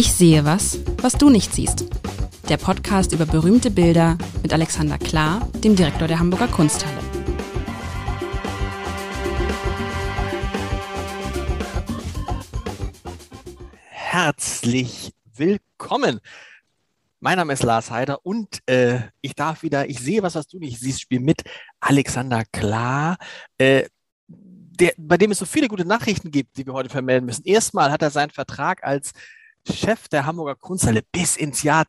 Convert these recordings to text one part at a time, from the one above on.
Ich sehe was, was du nicht siehst. Der Podcast über berühmte Bilder mit Alexander Klar, dem Direktor der Hamburger Kunsthalle. Herzlich willkommen. Mein Name ist Lars Heider und äh, ich darf wieder, ich sehe was, was du nicht siehst, spielen mit Alexander Klar. Äh, der, bei dem es so viele gute Nachrichten gibt, die wir heute vermelden müssen. Erstmal hat er seinen Vertrag als Chef der Hamburger Kunsthalle bis ins Jahr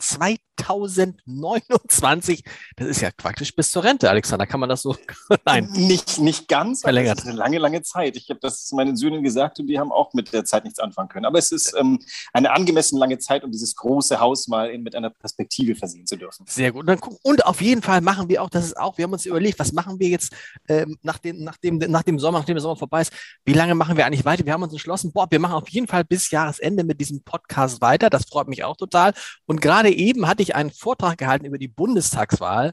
2029. Das ist ja praktisch bis zur Rente, Alexander. Kann man das so? Nein. Nicht, nicht ganz. Verlängert. Das ist eine lange, lange Zeit. Ich habe das meinen Söhnen gesagt und die haben auch mit der Zeit nichts anfangen können. Aber es ist ähm, eine angemessen lange Zeit, um dieses große Haus mal mit einer Perspektive versehen zu dürfen. Sehr gut. Und, und auf jeden Fall machen wir auch, das ist auch, wir haben uns überlegt, was machen wir jetzt ähm, nach, dem, nach, dem, nach dem Sommer, nachdem der Sommer vorbei ist, wie lange machen wir eigentlich weiter? Wir haben uns entschlossen, boah, wir machen auf jeden Fall bis Jahresende mit diesem Podcast weiter. Das freut mich auch total. Und gerade eben hatte ich einen Vortrag gehalten über die Bundestagswahl.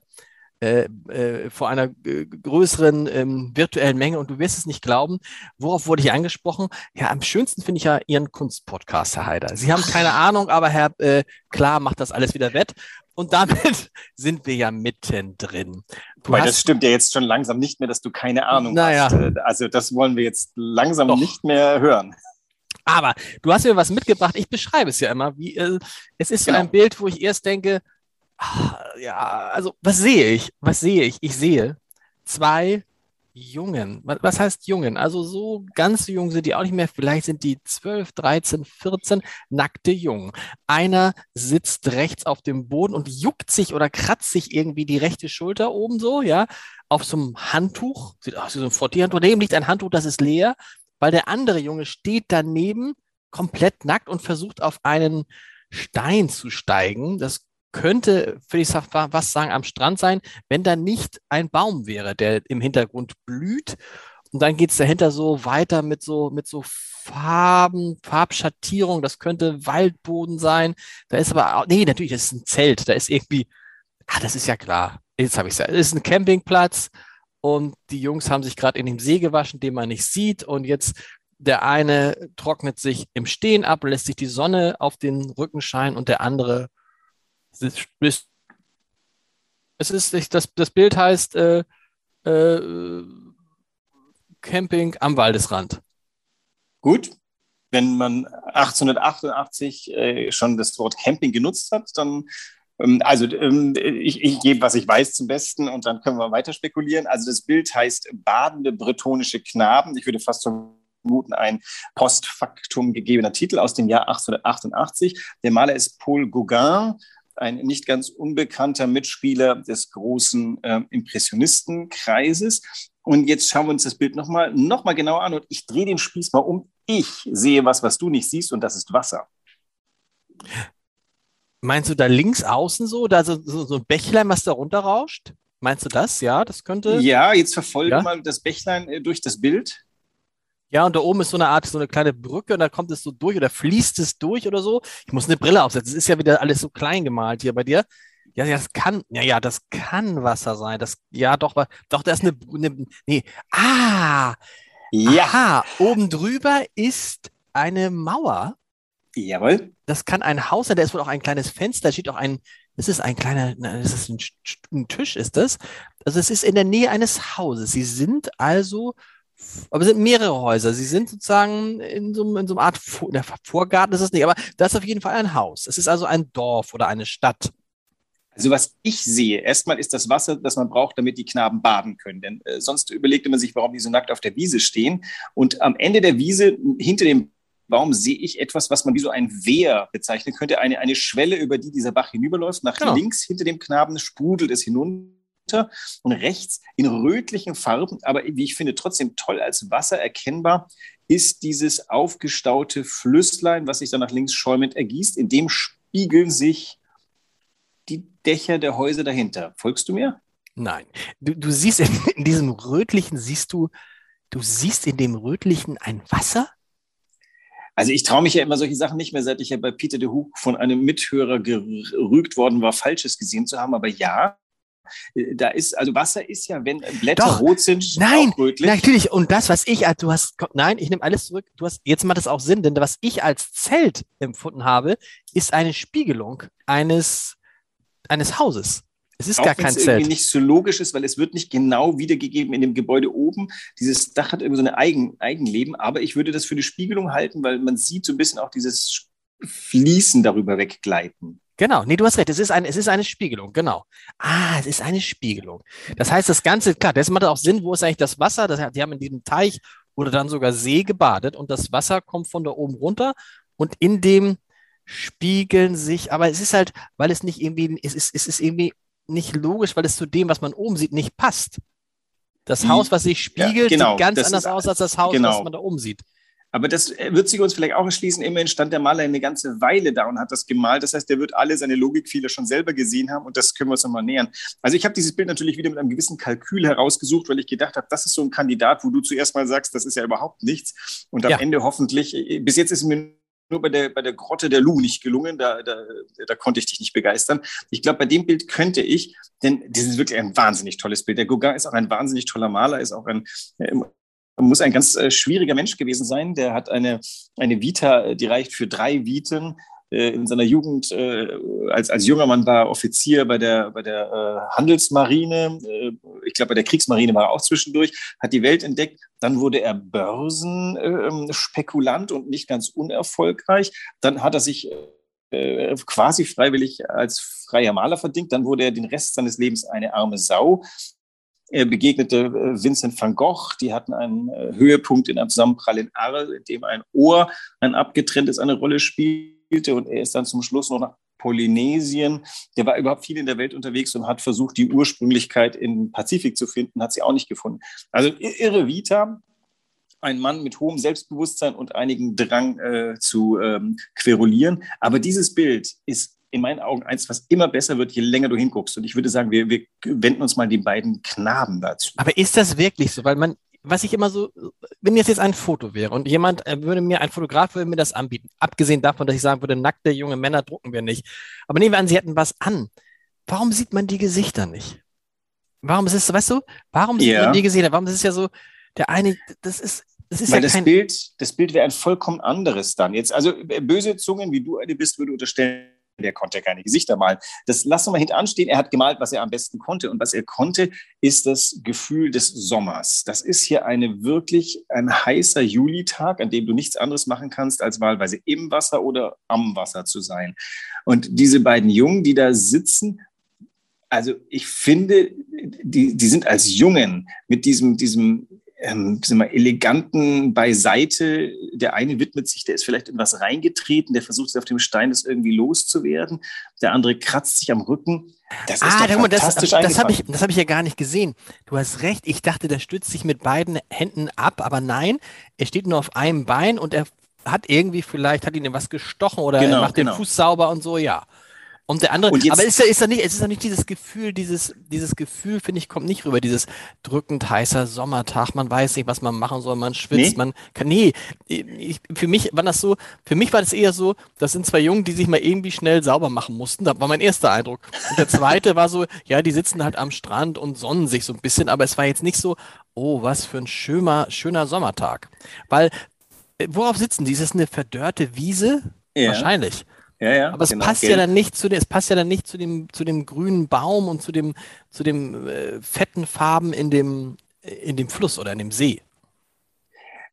Äh, äh, vor einer größeren ähm, virtuellen Menge und du wirst es nicht glauben, worauf wurde ich angesprochen? Ja, am schönsten finde ich ja Ihren Kunstpodcast, Herr Heider. Sie haben keine Ahnung, aber Herr äh, Klar macht das alles wieder wett. Und damit sind wir ja mittendrin. Du Weil das stimmt ja jetzt schon langsam nicht mehr, dass du keine Ahnung Naja. hast. Äh, Also das wollen wir jetzt langsam Doch. nicht mehr hören. Aber du hast mir was mitgebracht. Ich beschreibe es ja immer. Wie, äh, es ist so Genau. ein Bild, wo ich erst denke, ah, ja, also was sehe ich? Was sehe ich? Ich sehe zwei Jungen. Was, heißt Jungen? Also so ganz jung sind die auch nicht mehr. Vielleicht sind die 12, 13, 14 nackte Jungen. Einer sitzt rechts auf dem Boden und juckt sich oder kratzt sich irgendwie die rechte Schulter oben so, ja, auf so einem Handtuch. Sieht aus wie so ein Frottierhandtuch. Daneben liegt ein Handtuch, das ist leer weil der andere Junge steht daneben komplett nackt und versucht auf einen Stein zu steigen. Das könnte, würde ich was sagen, am Strand sein, wenn da nicht ein Baum wäre, der im Hintergrund blüht. Und dann geht es dahinter so weiter mit so, mit so Farben, Farbschattierung. Das könnte Waldboden sein. Da ist aber, nee, natürlich, das ist ein Zelt. Da ist irgendwie, ah, das ist ja klar. Jetzt habe ich es ja. Es ist ein Campingplatz und die Jungs haben sich gerade in dem See gewaschen, den man nicht sieht. Und jetzt der eine trocknet sich im Stehen ab, lässt sich die Sonne auf den Rücken scheinen und der andere ist- Es ist, das, das Bild heißt äh, äh, Camping am Waldesrand. Gut. Wenn man 1888 äh, schon das Wort Camping genutzt hat, dann, also ähm, ich, ich gebe, was ich weiß, zum Besten und dann können wir weiter spekulieren. Also das Bild heißt badende bretonische Knaben. Ich würde fast vermuten, ein postfaktum gegebener Titel aus dem Jahr 1888. Der Maler ist Paul Gauguin, ein nicht ganz unbekannter Mitspieler des großen äh, Impressionistenkreises. Und jetzt schauen wir uns das Bild nochmal noch mal genauer an und ich drehe den Spieß mal um. Ich sehe was, was du nicht siehst und das ist Wasser. Meinst du da links außen so, da so, so, so ein Bächlein, was da runterrauscht? Meinst du das? Ja, das könnte. Ja, jetzt verfolge Ja? mal das Bächlein äh, durch das Bild. Ja, und da oben ist so eine Art, so eine kleine Brücke und da kommt es so durch oder fließt es durch oder so. Ich muss eine Brille aufsetzen. Es ist ja wieder alles so klein gemalt hier bei dir. Ja, ja, das kann, ja, ja, das kann Wasser sein. Das, ja, doch, doch, da ist eine, eine nee. Ah, aha, oben drüber ist eine Mauer. Jawohl. Das kann ein Haus sein, da ist wohl auch ein kleines Fenster, da steht auch ein, das ist ein kleiner, das ist ein, ein Tisch, ist das? Also es ist in der Nähe eines Hauses. Sie sind also, aber es sind mehrere Häuser. Sie sind sozusagen in so, einem- in so einer Art Vor der Vorgarten ist es nicht, aber das ist auf jeden Fall ein Haus. Es ist also ein Dorf oder eine Stadt. Also was ich sehe, erstmal ist das Wasser, das man braucht, damit die Knaben baden können. Denn äh, sonst überlegte man sich, warum die so nackt auf der Wiese stehen. Und am Ende der Wiese, hinter dem Baum, sehe ich etwas, was man wie so ein Wehr bezeichnen könnte. Eine, eine Schwelle, über die dieser Bach hinüberläuft. Nach Genau. links hinter dem Knaben sprudelt es hinunter. Und rechts in rötlichen Farben, aber wie ich finde, trotzdem toll als Wasser erkennbar, ist dieses aufgestaute Flüsslein, was sich dann nach links schäumend ergießt. In dem spiegeln sich die Dächer der Häuser dahinter. Folgst du mir? Nein. Du, du siehst in, in diesem rötlichen, siehst du, du siehst in dem rötlichen ein Wasser? Also ich traue mich ja immer solche Sachen nicht mehr, seit ich ja bei Peter de Hoek von einem Mithörer gerügt worden war, Falsches gesehen zu haben. Aber ja, Äh, da ist, also Wasser ist ja, wenn Blätter Doch. rot sind, Nein, auch rötlich. Natürlich, und das, was ich, als du hast, nein, ich nehme alles zurück, du hast, jetzt macht es auch Sinn, denn was ich als Zelt empfunden habe, ist eine Spiegelung eines, eines Hauses. Es ist Auch gar kein es irgendwie Zelt. nicht so logisch ist, weil es wird nicht genau wiedergegeben in dem Gebäude oben. Dieses Dach hat irgendwie so ein Eigen, Eigenleben, aber ich würde das für eine Spiegelung halten, weil man sieht so ein bisschen auch dieses Fließen darüber weggleiten. Genau, nee, du hast recht, es ist, ein, es ist eine Spiegelung, genau. Ah, es ist eine Spiegelung. Das heißt, das Ganze, klar, das macht auch Sinn, wo ist eigentlich das Wasser? Das, die haben in diesem Teich oder dann sogar See gebadet und das Wasser kommt von da oben runter und in dem spiegeln sich, aber es ist halt, weil es nicht irgendwie, es ist, es ist irgendwie nicht logisch, weil es zu dem, was man oben sieht, nicht passt. Das Die- Haus, was sich spiegelt, genau, sieht ganz anders ist- aus als das Haus, genau. was man da oben sieht. Aber das wird sich uns vielleicht auch erschließen. Immerhin stand der Maler eine ganze Weile da und hat das gemalt. Das heißt, der wird alle seine Logikfehler schon selber gesehen haben und das können wir uns nochmal nähern. Also ich habe dieses Bild natürlich wieder mit einem gewissen Kalkül herausgesucht, weil ich gedacht habe, das ist so ein Kandidat, wo du zuerst mal sagst, das ist ja überhaupt nichts. Und am Ja. Ende hoffentlich, bis jetzt ist mir nur bei der, bei der Grotte der Lu nicht gelungen, da, da, da konnte ich dich nicht begeistern. Ich glaube, bei dem Bild könnte ich, denn das ist wirklich ein wahnsinnig tolles Bild. Der Gauguin ist auch ein wahnsinnig toller Maler, ist auch ein, äh, muss ein ganz äh, schwieriger Mensch gewesen sein. Der hat eine, eine Vita, äh, die reicht für drei Viten. Äh, in seiner Jugend äh, als, als junger Mann war er Offizier bei der, bei der äh, Handelsmarine. Äh, ich glaube, bei der Kriegsmarine war er auch zwischendurch, hat die Welt entdeckt. Dann wurde er Börsenspekulant und nicht ganz unerfolgreich. Dann hat er sich äh, quasi freiwillig als freier Maler verdient. Dann wurde er den Rest seines Lebens eine arme Sau. Er begegnete äh, Vincent van Gogh. Die hatten einen äh, Höhepunkt in einem Zusammenprall in Arles, in dem ein Ohr, ein abgetrenntes, eine Rolle spielte. Und er ist dann zum Schluss noch nach Polynesien. Der war überhaupt viel in der Welt unterwegs und hat versucht, die Ursprünglichkeit im Pazifik zu finden, hat sie auch nicht gefunden. Also irre Vita. Ein Mann mit hohem Selbstbewusstsein und einigen Drang äh, zu ähm, querulieren. Aber dieses Bild ist in meinen Augen eins, was immer besser wird, je länger du hinguckst. Und ich würde sagen, wir, wir wenden uns mal die beiden Knaben dazu. Aber ist das wirklich so? Weil man, was ich immer so, wenn jetzt jetzt ein Foto wäre und jemand äh, würde mir, ein Fotograf würde mir das anbieten, abgesehen davon, dass ich sagen würde, nackte junge Männer drucken wir nicht. Aber nehmen wir an, sie hätten was an. Warum sieht man die Gesichter nicht? Warum ist es, weißt du, warum sieht man die Gesichter? Warum ist es ja so, der eine, das ist, das ist Weil ja das kein, Bild, das Bild wäre ein vollkommen anderes dann. Jetzt, also äh, böse Zungen, wie du eine bist, würde unterstellen, der konnte ja keine Gesichter malen. Das lassen wir mal hinten anstehen. Er hat gemalt, was er am besten konnte. Und was er konnte, ist das Gefühl des Sommers. Das ist hier eine wirklich ein heißer Julitag, an dem du nichts anderes machen kannst, als wahlweise im Wasser oder am Wasser zu sein. Und diese beiden Jungen, die da sitzen, also ich finde, die, die sind als Jungen mit diesem, diesem ähm, sagen wir, eleganten Beiseite. Der eine widmet sich, der ist vielleicht in was reingetreten, der versucht auf dem Stein das irgendwie loszuwerden. Der andere kratzt sich am Rücken. Das ist Ah, doch guck mal, das, das habe ich, das hab ich ja gar nicht gesehen. Du hast recht, ich dachte, der stützt sich mit beiden Händen ab, aber nein, er steht nur auf einem Bein und er hat irgendwie vielleicht, hat ihn was gestochen oder er Genau, macht den genau. Fuß sauber und so, ja. Und der andere, Und jetzt- aber ist ja, ist ja nicht, es ist ja nicht dieses Gefühl, dieses, dieses Gefühl, finde ich, kommt nicht rüber, dieses drückend heißer Sommertag, man weiß nicht, was man machen soll, man schwitzt, Nee? man kann, nee, ich, für mich war das so, für mich war das eher so, das sind zwei Jungen, die sich mal irgendwie schnell sauber machen mussten, das war mein erster Eindruck. Und der zweite war so, ja, die sitzen halt am Strand und sonnen sich so ein bisschen, aber es war jetzt nicht so, oh, was für ein schöner, schöner Sommertag. Weil, äh, worauf sitzen die? Ist das eine verdörrte Wiese? Ja. Wahrscheinlich. Ja, ja, Aber es genau, passt ja gelb. dann nicht zu dem, es passt ja dann nicht zu dem, zu dem grünen Baum und zu dem, zu dem äh, fetten Farben in dem, in dem Fluss oder in dem See.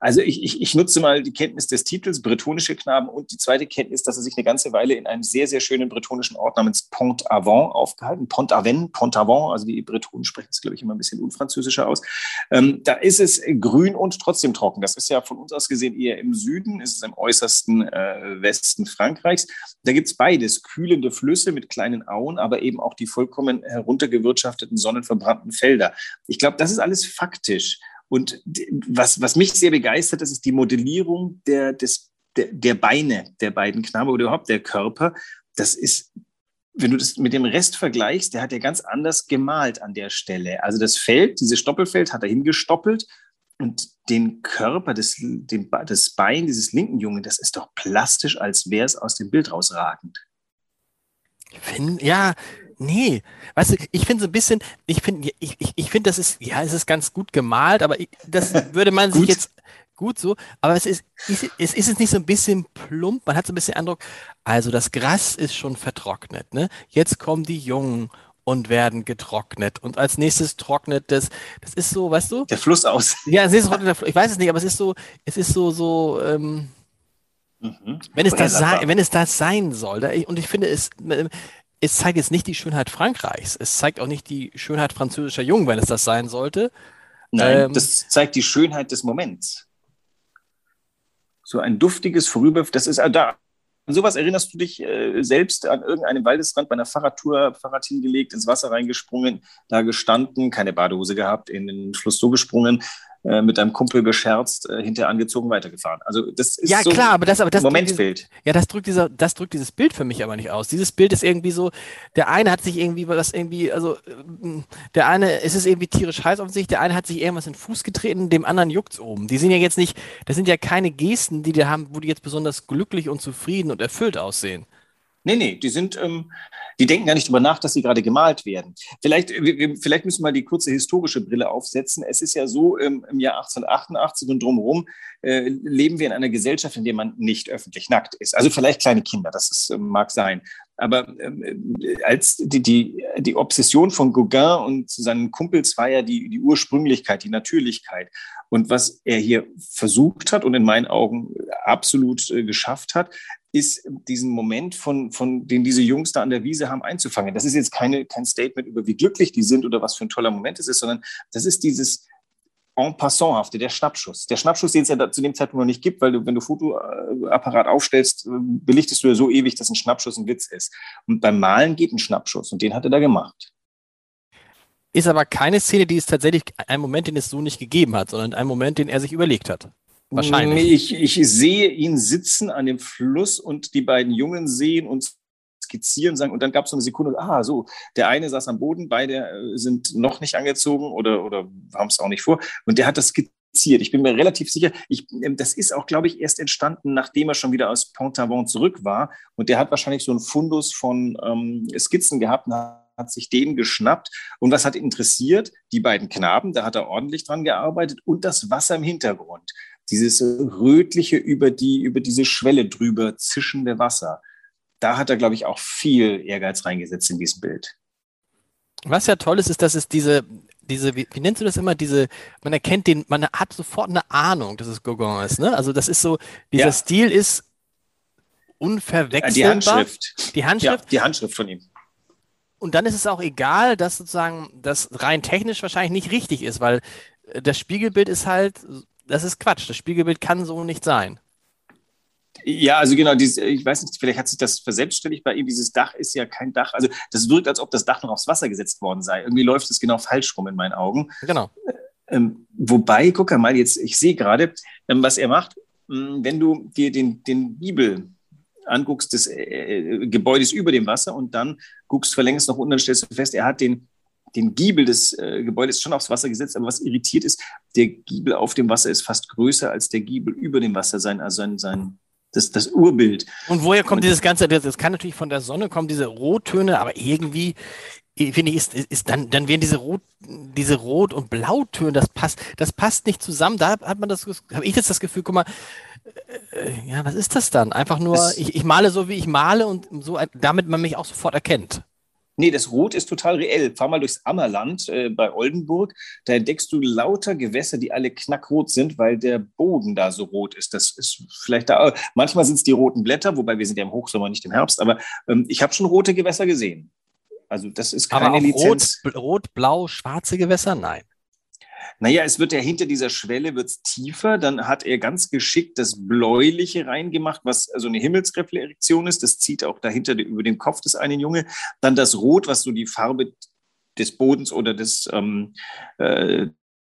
Also ich, ich, ich nutze mal die Kenntnis des Titels Bretonische Knaben und die zweite Kenntnis, dass er sich eine ganze Weile in einem sehr, sehr schönen bretonischen Ort namens Pont-Aven aufgehalten. Pont-Aven, Pont-Aven, also die Bretonen sprechen es, glaube ich, immer ein bisschen unfranzösischer aus. Ähm, da ist es grün und trotzdem trocken. Das ist ja von uns aus gesehen eher im Süden, ist es im äußersten äh, Westen Frankreichs. Da gibt es beides, kühlende Flüsse mit kleinen Auen, aber eben auch die vollkommen heruntergewirtschafteten, sonnenverbrannten Felder. Ich glaube, das ist alles faktisch. Und was, was mich sehr begeistert, das ist die Modellierung der, des, der, der Beine der beiden Knaben oder überhaupt der Körper. Das ist, wenn du das mit dem Rest vergleichst, der hat ja ganz anders gemalt an der Stelle. Also das Feld, dieses Stoppelfeld hat er hingestoppelt und den Körper, des, den, das Bein dieses linken Jungen, das ist doch plastisch, als wäre es aus dem Bild rausragend. Find, ja, Nee, weißt du, ich finde so ein bisschen, ich finde, ich, ich, ich finde, das ist, ja, es ist ganz gut gemalt, aber ich, das würde man sich jetzt gut so, aber es ist, ist, es ist es nicht so ein bisschen plump, man hat so ein bisschen Eindruck, also das Gras ist schon vertrocknet, ne? Jetzt kommen die Jungen und werden getrocknet. Und als nächstes trocknet das, das ist so, weißt du? Der Fluss aus. Ja, als nächstes trocknet der Fluss, ich weiß es nicht, aber es ist so, es ist so, so, ähm, mhm. wenn, es das sein, wenn es das sein soll, da, und ich finde, es, es zeigt jetzt nicht die Schönheit Frankreichs, es zeigt auch nicht die Schönheit französischer Jungen, wenn es das sein sollte. Nein, ähm, das zeigt die Schönheit des Moments. So ein duftiges Vorüber, das ist da an sowas erinnerst du dich äh, selbst an irgendeinem Waldesrand bei einer Fahrradtour, Fahrrad hingelegt, ins Wasser reingesprungen, da gestanden, keine Badehose gehabt, in den Fluss so gesprungen, äh, mit einem Kumpel bescherzt, äh, hinterher angezogen, weitergefahren. Also das ist ja so klar, aber das, aber das Momentbild. Dieses, ja, das drückt dieser, das drückt dieses Bild für mich aber nicht aus. Dieses Bild ist irgendwie so, der eine hat sich irgendwie was irgendwie, also der eine, es ist irgendwie tierisch heiß auf sich, der eine hat sich irgendwas in den Fuß getreten, dem anderen juckt's oben. Die sind ja jetzt nicht, das sind ja keine Gesten, die die haben, wo die jetzt besonders glücklich und zufrieden und erfüllt aussehen. Nee, nee, die sind, ähm, die denken gar nicht darüber nach, dass sie gerade gemalt werden. Vielleicht, wir, vielleicht müssen wir mal die kurze historische Brille aufsetzen. Es ist ja so, ähm, im Jahr 1888 und drumherum äh, leben wir in einer Gesellschaft, in der man nicht öffentlich nackt ist. Also vielleicht kleine Kinder, das ist, äh, mag sein. Aber ähm, als die, die, die Obsession von Gauguin und seinen Kumpels war ja die, die Ursprünglichkeit, die Natürlichkeit. Und was er hier versucht hat und in meinen Augen absolut äh, geschafft hat, ist diesen Moment, von, von den diese Jungs da an der Wiese haben, einzufangen. Das ist jetzt keine, kein Statement über, wie glücklich die sind oder was für ein toller Moment es ist, sondern das ist dieses en passanthafte, der Schnappschuss. Der Schnappschuss, den es ja zu dem Zeitpunkt noch nicht gibt, weil du, wenn du Fotoapparat aufstellst, belichtest du ja so ewig, dass ein Schnappschuss ein Witz ist. Und beim Malen geht ein Schnappschuss und den hat er da gemacht. Ist aber keine Szene, die es tatsächlich einen Moment, den es so nicht gegeben hat, sondern einen Moment, den er sich überlegt hat. Wahrscheinlich. Ich, ich sehe ihn sitzen an dem Fluss und die beiden Jungen sehen und skizzieren, sagen, und dann gab es so eine Sekunde, ah, so, der eine saß am Boden, beide äh, sind noch nicht angezogen oder, oder haben es auch nicht vor. Und der hat das skizziert. Ich bin mir relativ sicher, ich, ähm, das ist auch, glaube ich, erst entstanden, nachdem er schon wieder aus Pont-Aven zurück war. Und der hat wahrscheinlich so einen Fundus von ähm, Skizzen gehabt, hat sich den geschnappt. Und was hat interessiert? Die beiden Knaben, da hat er ordentlich dran gearbeitet und das Wasser im Hintergrund dieses rötliche über die, über diese Schwelle drüber zischende Wasser. Da hat er, glaube ich, auch viel Ehrgeiz reingesetzt in diesem Bild. Was ja toll ist, ist, dass es diese, diese, wie, wie nennst du das immer, diese, man erkennt den, man hat sofort eine Ahnung, dass es Gauguin ist, ne? Also das ist so, dieser ja. Stil ist unverwechselbar. Die Handschrift. Die Handschrift. Ja, die Handschrift von ihm. Und dann ist es auch egal, dass sozusagen das rein technisch wahrscheinlich nicht richtig ist, weil das Spiegelbild ist halt das ist Quatsch. Das Spiegelbild kann so nicht sein. Ja, also genau, dieses, ich weiß nicht, vielleicht hat sich das verselbstständigt bei ihm. Dieses Dach ist ja kein Dach. Also das wirkt, als ob das Dach noch aufs Wasser gesetzt worden sei. Irgendwie läuft es genau falsch rum in meinen Augen. Genau. Ähm, wobei, guck mal jetzt, ich sehe gerade, ähm, was er macht. Ähm, wenn du dir den, den Bibel anguckst des äh, äh, Gebäudes über dem Wasser und dann guckst verlängst noch unten, dann stellst du fest, er hat den den Giebel des äh, Gebäudes schon aufs Wasser gesetzt, aber was irritiert ist, der Giebel auf dem Wasser ist fast größer als der Giebel über dem Wasser sein, also sein, sein das, das Urbild. Und woher kommt Und, dieses Ganze? Das kann natürlich von der Sonne kommen, diese Rottöne, aber irgendwie finde ich, ist, ist dann, dann werden diese Rot, diese Rot- und Blautöne, das passt, das passt nicht zusammen. Da hat man das, habe ich jetzt das Gefühl, guck mal, äh, ja, was ist das dann? Einfach nur, ich, ich male so, wie ich male und so, damit man mich auch sofort erkennt. Nee, das Rot ist total reell. Fahr mal durchs Ammerland äh, bei Oldenburg. Da entdeckst du lauter Gewässer, die alle knackrot sind, weil der Boden da so rot ist. Das ist vielleicht da. Manchmal sind es die roten Blätter, wobei wir sind ja im Hochsommer, nicht im Herbst. Aber ähm, ich habe schon rote Gewässer gesehen. Also das ist keine aber Lizenz. Rot, rot, blau, schwarze Gewässer? Nein. Naja, es wird ja hinter dieser Schwelle wird's tiefer. Dann hat er ganz geschickt das Bläuliche reingemacht, was also eine Himmelsreflexion ist. Das zieht auch dahinter über den Kopf des einen Junge. Dann das Rot, was so die Farbe des Bodens oder des ähm, äh,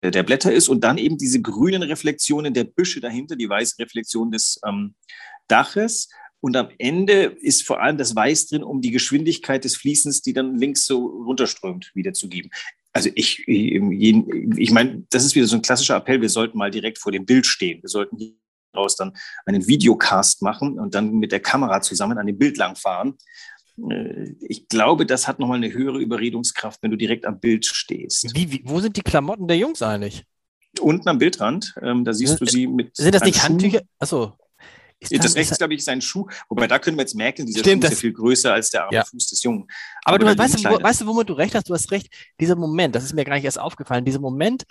der Blätter ist und dann eben diese grünen Reflexionen der Büsche dahinter, die weiße Reflexion des ähm, Daches. Und am Ende ist vor allem das Weiß drin, um die Geschwindigkeit des Fließens, die dann links so runterströmt, wiederzugeben also ich, ich meine, das ist wieder so ein klassischer Appell, wir sollten mal direkt vor dem Bild stehen. Wir sollten daraus dann einen Videocast machen und dann mit der Kamera zusammen an dem Bild langfahren. äh, ich glaube, das hat nochmal eine höhere Überredungskraft, wenn du direkt am Bild stehst. Wie, wie, wo sind die Klamotten der Jungs eigentlich? Unten am Bildrand, ähm, da siehst du sie mit. Sind das nicht Handtücher? Achso. Ist das, das rechts, glaube ich, sein Schuh. Wobei da können wir jetzt merken, dieser Stimmt, Schuh ist ja viel größer als der arme ja. Fuß des Jungen. Aber, Aber du weißt, du, wo, weißt du, womit du recht hast? Du hast recht. Dieser Moment, das ist mir gar nicht erst aufgefallen. Dieser Moment,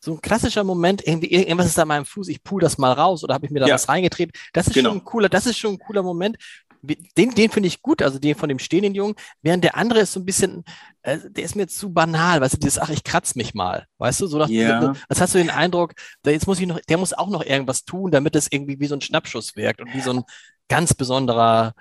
so ein klassischer Moment, irgendwie, irgendwas ist an meinem Fuß, ich pull das mal raus oder habe ich mir da Ja. was reingetreten. Das ist Genau. schon ein cooler, das ist schon ein cooler Moment. Den, den finde ich gut, also den von dem stehenden Jungen, während der andere ist so ein bisschen, äh, der ist mir zu banal, weißt du, dieses, ach, ich kratz mich mal, weißt du, so nach, Ja. das hast du den Eindruck, da jetzt muss ich noch, der muss auch noch irgendwas tun, damit es irgendwie wie so ein Schnappschuss wirkt und wie so ein ganz besonderer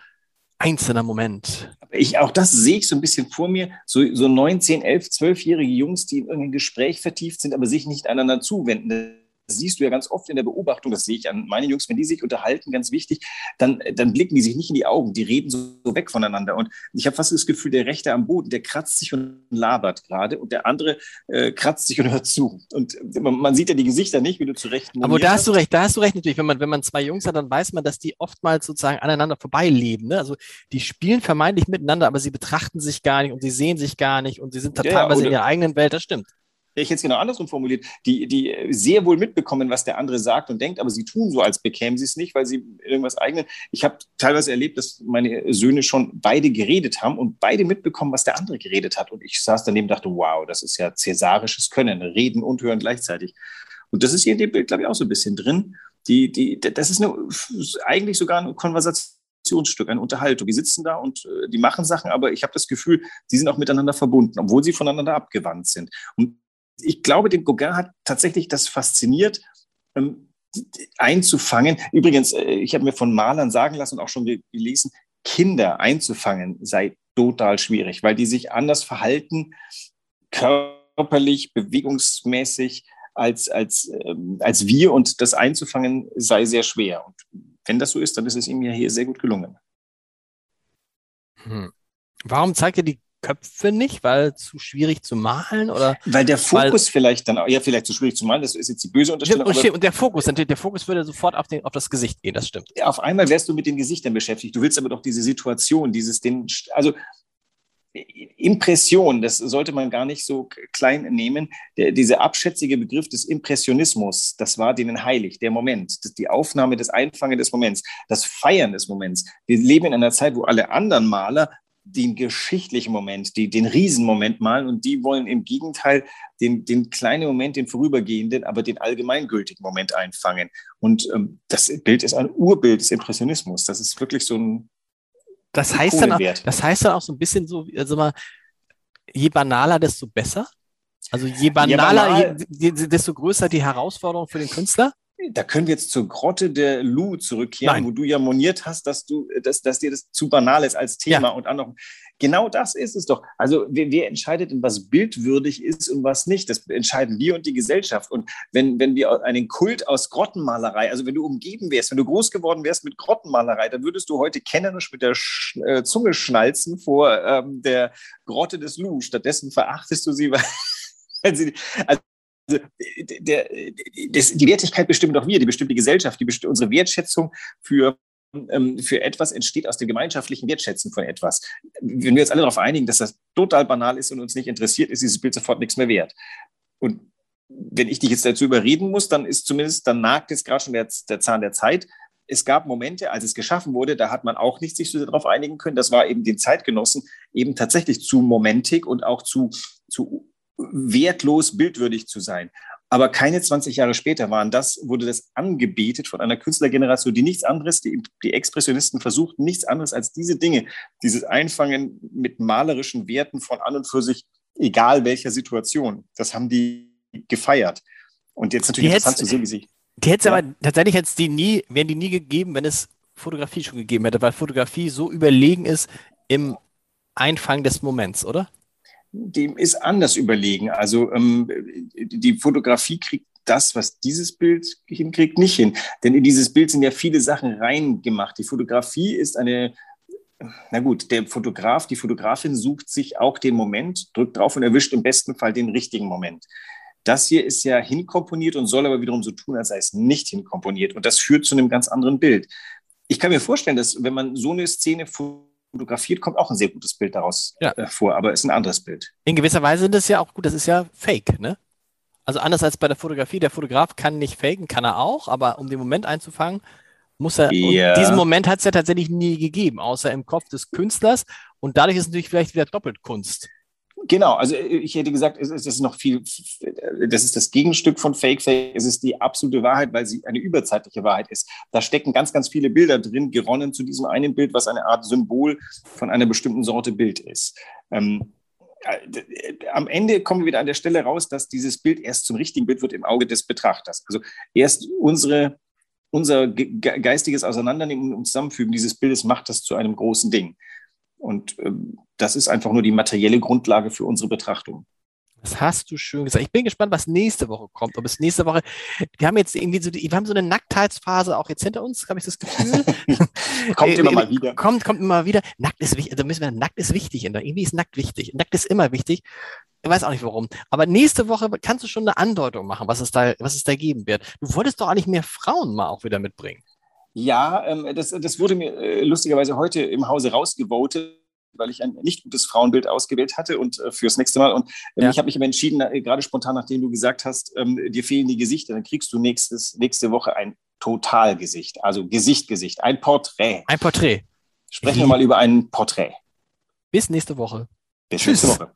einzelner Moment. Aber ich, auch das sehe ich so ein bisschen vor mir. So, so 19, 11, 12-jährige Jungs, die in irgendein Gespräch vertieft sind, aber sich nicht einander zuwenden. Siehst du ja ganz oft in der Beobachtung, das sehe ich an meinen Jungs, wenn die sich unterhalten, ganz wichtig, dann, dann blicken die sich nicht in die Augen, die reden so, weg voneinander. Und ich habe fast das Gefühl, der Rechte am Boden, der kratzt sich und labert gerade und der andere äh, kratzt sich und hört zu. Und man, man sieht ja die Gesichter nicht, wie du zu Recht Aber da hast hast. du recht, da hast du recht natürlich. Wenn man, wenn man zwei Jungs hat, dann weiß man, dass die oftmals sozusagen aneinander vorbeileben. Ne? Also die spielen vermeintlich miteinander, aber sie betrachten sich gar nicht und sie sehen sich gar nicht und sie sind Ja, teilweise oder- in ihrer eigenen Welt, das stimmt. Ich jetzt genau andersrum formuliert, die, die sehr wohl mitbekommen, was der andere sagt und denkt, aber sie tun so, als bekämen sie es nicht, weil sie irgendwas eigenen. Ich habe teilweise erlebt, dass meine Söhne schon beide geredet haben und beide mitbekommen, was der andere geredet hat. Und ich saß daneben und dachte, wow, das ist ja cäsarisches Können, reden und hören gleichzeitig. Und das ist hier in dem Bild, glaube ich, auch so ein bisschen drin. Die, die, das ist eine, eigentlich sogar eine Konversationsstück, eine Unterhaltung. Die sitzen da und äh, die machen Sachen, aber ich habe das Gefühl, die sind auch miteinander verbunden, obwohl sie voneinander abgewandt sind. Und ich glaube, den Gauguin hat tatsächlich das fasziniert, ähm, einzufangen. Übrigens, äh, ich habe mir von Malern sagen lassen und auch schon ge- gelesen, Kinder einzufangen sei total schwierig, weil die sich anders verhalten, körperlich, bewegungsmäßig als, als, ähm, als wir und das einzufangen sei sehr schwer. Und wenn das so ist, dann ist es ihm ja hier sehr gut gelungen. Hm. Warum zeigt er die Köpfe nicht? Weil zu schwierig zu malen oder? Weil der Fokus vielleicht dann, auch- ja, vielleicht zu schwierig zu malen, das ist jetzt die böse Unterstellung, Und, und der Fokus, der Fokus würde sofort auf, den, auf das Gesicht gehen, das stimmt. auf einmal wärst du mit den Gesichtern beschäftigt. Du willst aber doch diese Situation, dieses, den, also Impression, das sollte man gar nicht so klein nehmen. Der, dieser abschätzige Begriff des Impressionismus, das war denen heilig, der Moment, die Aufnahme, das Einfangen des Moments, das Feiern des Moments. Wir leben in einer Zeit, wo alle anderen Maler den geschichtlichen Moment, die, den Riesenmoment malen und die wollen im Gegenteil den, den kleinen Moment, den vorübergehenden, aber den allgemeingültigen Moment einfangen. Und ähm, das Bild ist ein Urbild des Impressionismus. Das ist wirklich so ein Das heißt, dann auch, das heißt dann auch so ein bisschen so, also mal, je banaler, desto besser. Also je banaler, banal- je, je, desto größer die Herausforderung für den Künstler. Da können wir jetzt zur Grotte der Lu zurückkehren, Nein. wo du ja moniert hast, dass du, dass, dass dir das zu banal ist als Thema und auch noch. Genau das ist es doch. Also wer, wer entscheidet denn, was bildwürdig ist und was nicht? Das entscheiden wir und die Gesellschaft. Und wenn, wenn wir einen Kult aus Grottenmalerei, also wenn du umgeben wärst, wenn du groß geworden wärst mit Grottenmalerei, dann würdest du heute kennerisch mit der Sch äh, Zunge schnalzen vor ähm, der Grotte des Lu. Stattdessen verachtest du sie, weil, weil sie, also der, das, die Wertigkeit bestimmen doch wir, die bestimmt die Gesellschaft, die bestimmt unsere Wertschätzung für, ähm, für etwas entsteht aus dem gemeinschaftlichen Wertschätzen von etwas. Wenn wir uns alle darauf einigen, dass das total banal ist und uns nicht interessiert, ist dieses Bild sofort nichts mehr wert. Und wenn ich dich jetzt dazu überreden muss, dann ist zumindest, dann nagt jetzt gerade schon der, der Zahn der Zeit. Es gab Momente, als es geschaffen wurde, da hat man auch nicht sich so darauf einigen können. Das war eben den Zeitgenossen eben tatsächlich zu momentig und auch zu, zu wertlos bildwürdig zu sein. Aber keine 20 Jahre später waren das, wurde das angebetet von einer Künstlergeneration, die nichts anderes, die, die Expressionisten versuchten nichts anderes als diese Dinge, dieses Einfangen mit malerischen Werten von an und für sich, egal welcher Situation. Das haben die gefeiert. Und jetzt natürlich Die interessant zu sehen, wie sie. Die hätte Ja. aber tatsächlich hätte die nie, wären die nie gegeben, wenn es Fotografie schon gegeben hätte, weil Fotografie so überlegen ist im Einfangen des Moments, oder? Dem ist anders überlegen. Also ähm, die Fotografie kriegt das, was dieses Bild hinkriegt, nicht hin. Denn in dieses Bild sind ja viele Sachen reingemacht. Die Fotografie ist eine, na gut, der Fotograf, die Fotografin sucht sich auch den Moment, drückt drauf und erwischt im besten Fall den richtigen Moment. Das hier ist ja hinkomponiert und soll aber wiederum so tun, als sei es nicht hinkomponiert. Und das führt zu einem ganz anderen Bild. Ich kann mir vorstellen, dass wenn man so eine Szene fotografiert, kommt auch ein sehr gutes Bild daraus Ja. äh, vor, aber ist ein anderes Bild. In gewisser Weise sind das ja auch gut, das ist ja Fake, ne? Also anders als bei der Fotografie, der Fotograf kann nicht faken, kann er auch, aber um den Moment einzufangen, muss er, Ja. und diesen Moment hat es ja tatsächlich nie gegeben, außer im Kopf des Künstlers und dadurch ist es natürlich vielleicht wieder doppelt Kunst. Genau, also ich hätte gesagt, es ist, noch viel, das ist das Gegenstück von Fake Fake, es ist die absolute Wahrheit, weil sie eine überzeitliche Wahrheit ist. Da stecken ganz, ganz viele Bilder drin, geronnen zu diesem einen Bild, was eine Art Symbol von einer bestimmten Sorte Bild ist. Ähm, äh, am Ende kommen wir wieder an der Stelle raus, dass dieses Bild erst zum richtigen Bild wird im Auge des Betrachters. Also erst unsere, unser ge geistiges Auseinandernehmen und Zusammenfügen dieses Bildes macht das zu einem großen Ding. Und ähm, das ist einfach nur die materielle Grundlage für unsere Betrachtung. Das hast du schön gesagt. Ich bin gespannt, was nächste Woche kommt. Ob es nächste Woche, wir haben jetzt irgendwie so, die, wir haben so eine Nacktheitsphase auch jetzt hinter uns, habe ich das Gefühl. Kommt Äh, immer äh, mal wieder. Kommt, kommt immer wieder. Nackt ist wichtig, also müssen wir, nackt ist wichtig. Irgendwie ist nackt wichtig. Nackt ist immer wichtig. Ich weiß auch nicht warum. Aber nächste Woche kannst du schon eine Andeutung machen, was es da, was es da geben wird. Du wolltest doch eigentlich mehr Frauen mal auch wieder mitbringen. Ja, ähm, das, das wurde mir äh, lustigerweise heute im Hause rausgevotet, weil ich ein nicht gutes Frauenbild ausgewählt hatte und äh, fürs nächste Mal. Und ähm, Ja. ich habe mich aber entschieden, äh, gerade spontan, nachdem du gesagt hast, ähm, dir fehlen die Gesichter, dann kriegst du nächstes, nächste Woche ein Totalgesicht, also Gesicht, Gesicht, ein Porträt. Ein Porträt. Sprechen wir mal über ein Porträt. Bis nächste Woche. Bis Tschüss. nächste Woche.